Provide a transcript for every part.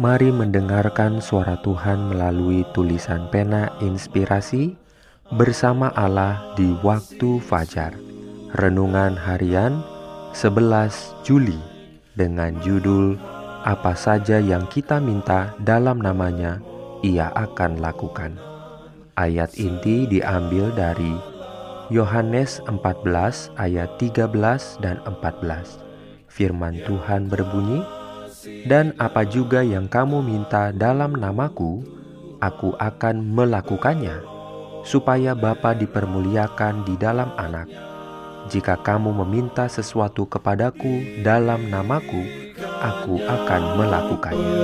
Mari mendengarkan suara Tuhan melalui tulisan pena inspirasi bersama Allah di waktu fajar. Renungan harian 11 Juli dengan judul Apa saja yang kita minta dalam namanya ia akan lakukan. Ayat inti diambil dari Yohanes 14 ayat 13 dan 14. Firman Tuhan berbunyi, dan apa juga yang kamu minta dalam namaku, aku akan melakukannya, supaya Bapa dipermuliakan di dalam anak. Jika kamu meminta sesuatu kepadaku dalam namaku, aku akan melakukannya.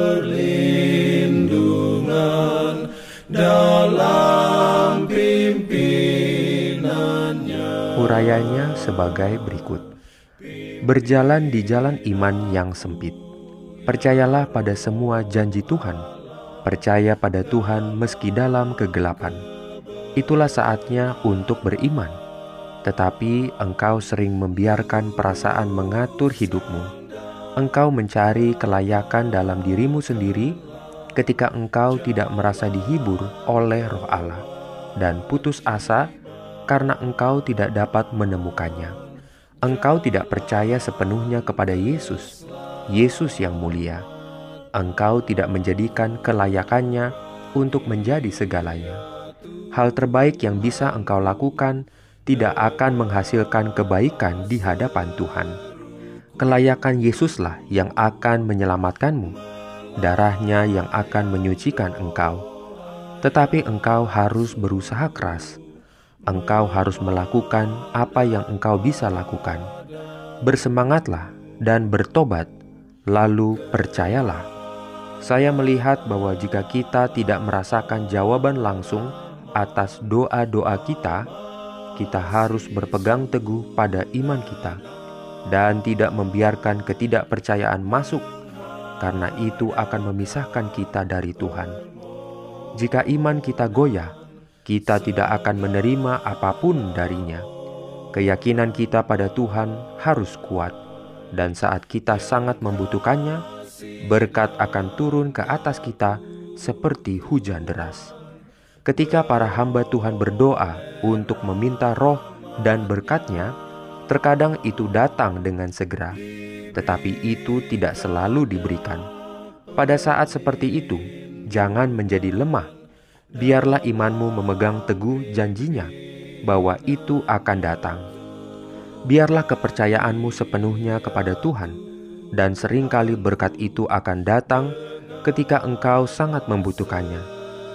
Urayanya sebagai berikut. Berjalan di jalan iman yang sempit Percayalah pada semua janji Tuhan. Percaya pada Tuhan meski dalam kegelapan. Itulah saatnya untuk beriman. Tetapi engkau sering membiarkan perasaan mengatur hidupmu. Engkau mencari kelayakan dalam dirimu sendiri ketika engkau tidak merasa dihibur oleh Roh Allah dan putus asa karena engkau tidak dapat menemukannya. Engkau tidak percaya sepenuhnya kepada Yesus Yesus yang mulia, engkau tidak menjadikan kelayakannya untuk menjadi segalanya. Hal terbaik yang bisa engkau lakukan tidak akan menghasilkan kebaikan di hadapan Tuhan. Kelayakan Yesuslah yang akan menyelamatkanmu, darahnya yang akan menyucikan engkau. Tetapi engkau harus berusaha keras. Engkau harus melakukan apa yang engkau bisa lakukan. Bersemangatlah dan bertobat Lalu percayalah, saya melihat bahwa jika kita tidak merasakan jawaban langsung atas doa-doa kita, kita harus berpegang teguh pada iman kita dan tidak membiarkan ketidakpercayaan masuk, karena itu akan memisahkan kita dari Tuhan. Jika iman kita goyah, kita tidak akan menerima apa pun darinya. Keyakinan kita pada Tuhan harus kuat dan saat kita sangat membutuhkannya, berkat akan turun ke atas kita seperti hujan deras. Ketika para hamba Tuhan berdoa untuk meminta roh dan berkatnya, terkadang itu datang dengan segera, tetapi itu tidak selalu diberikan. Pada saat seperti itu, jangan menjadi lemah. Biarlah imanmu memegang teguh janjinya bahwa itu akan datang biarlah kepercayaanmu sepenuhnya kepada Tuhan, dan sering kali berkat itu akan datang ketika engkau sangat membutuhkannya,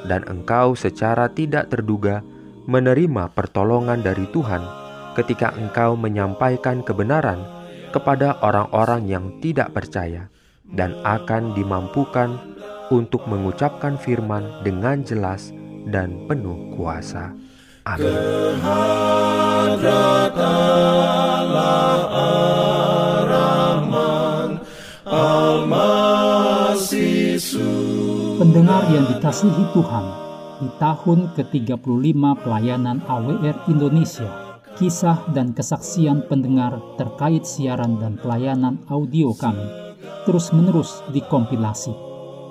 dan engkau secara tidak terduga menerima pertolongan dari Tuhan ketika engkau menyampaikan kebenaran kepada orang-orang yang tidak percaya, dan akan dimampukan untuk mengucapkan firman dengan jelas dan penuh kuasa. Amin. Pendengar yang dikasihi Tuhan, di tahun ke-35 pelayanan AWR Indonesia, kisah dan kesaksian pendengar terkait siaran dan pelayanan audio kami terus-menerus dikompilasi.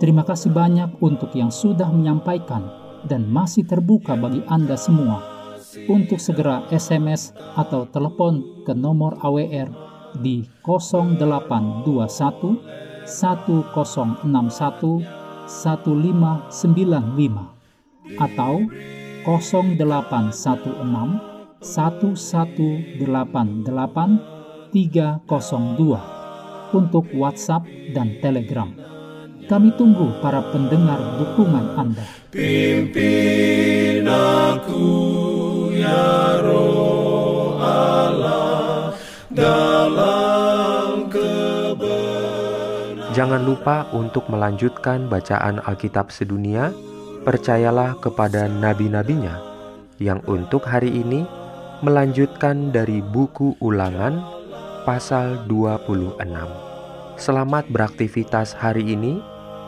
Terima kasih banyak untuk yang sudah menyampaikan dan masih terbuka bagi Anda semua untuk segera SMS atau telepon ke nomor AWR di 0821 1061 1595 atau 0816 1188 302 untuk WhatsApp dan Telegram. Kami tunggu para pendengar dukungan Anda. Pimpin aku ya roh Allah dalam Jangan lupa untuk melanjutkan bacaan Alkitab sedunia. Percayalah kepada nabi-nabinya yang untuk hari ini melanjutkan dari buku Ulangan pasal 26. Selamat beraktivitas hari ini.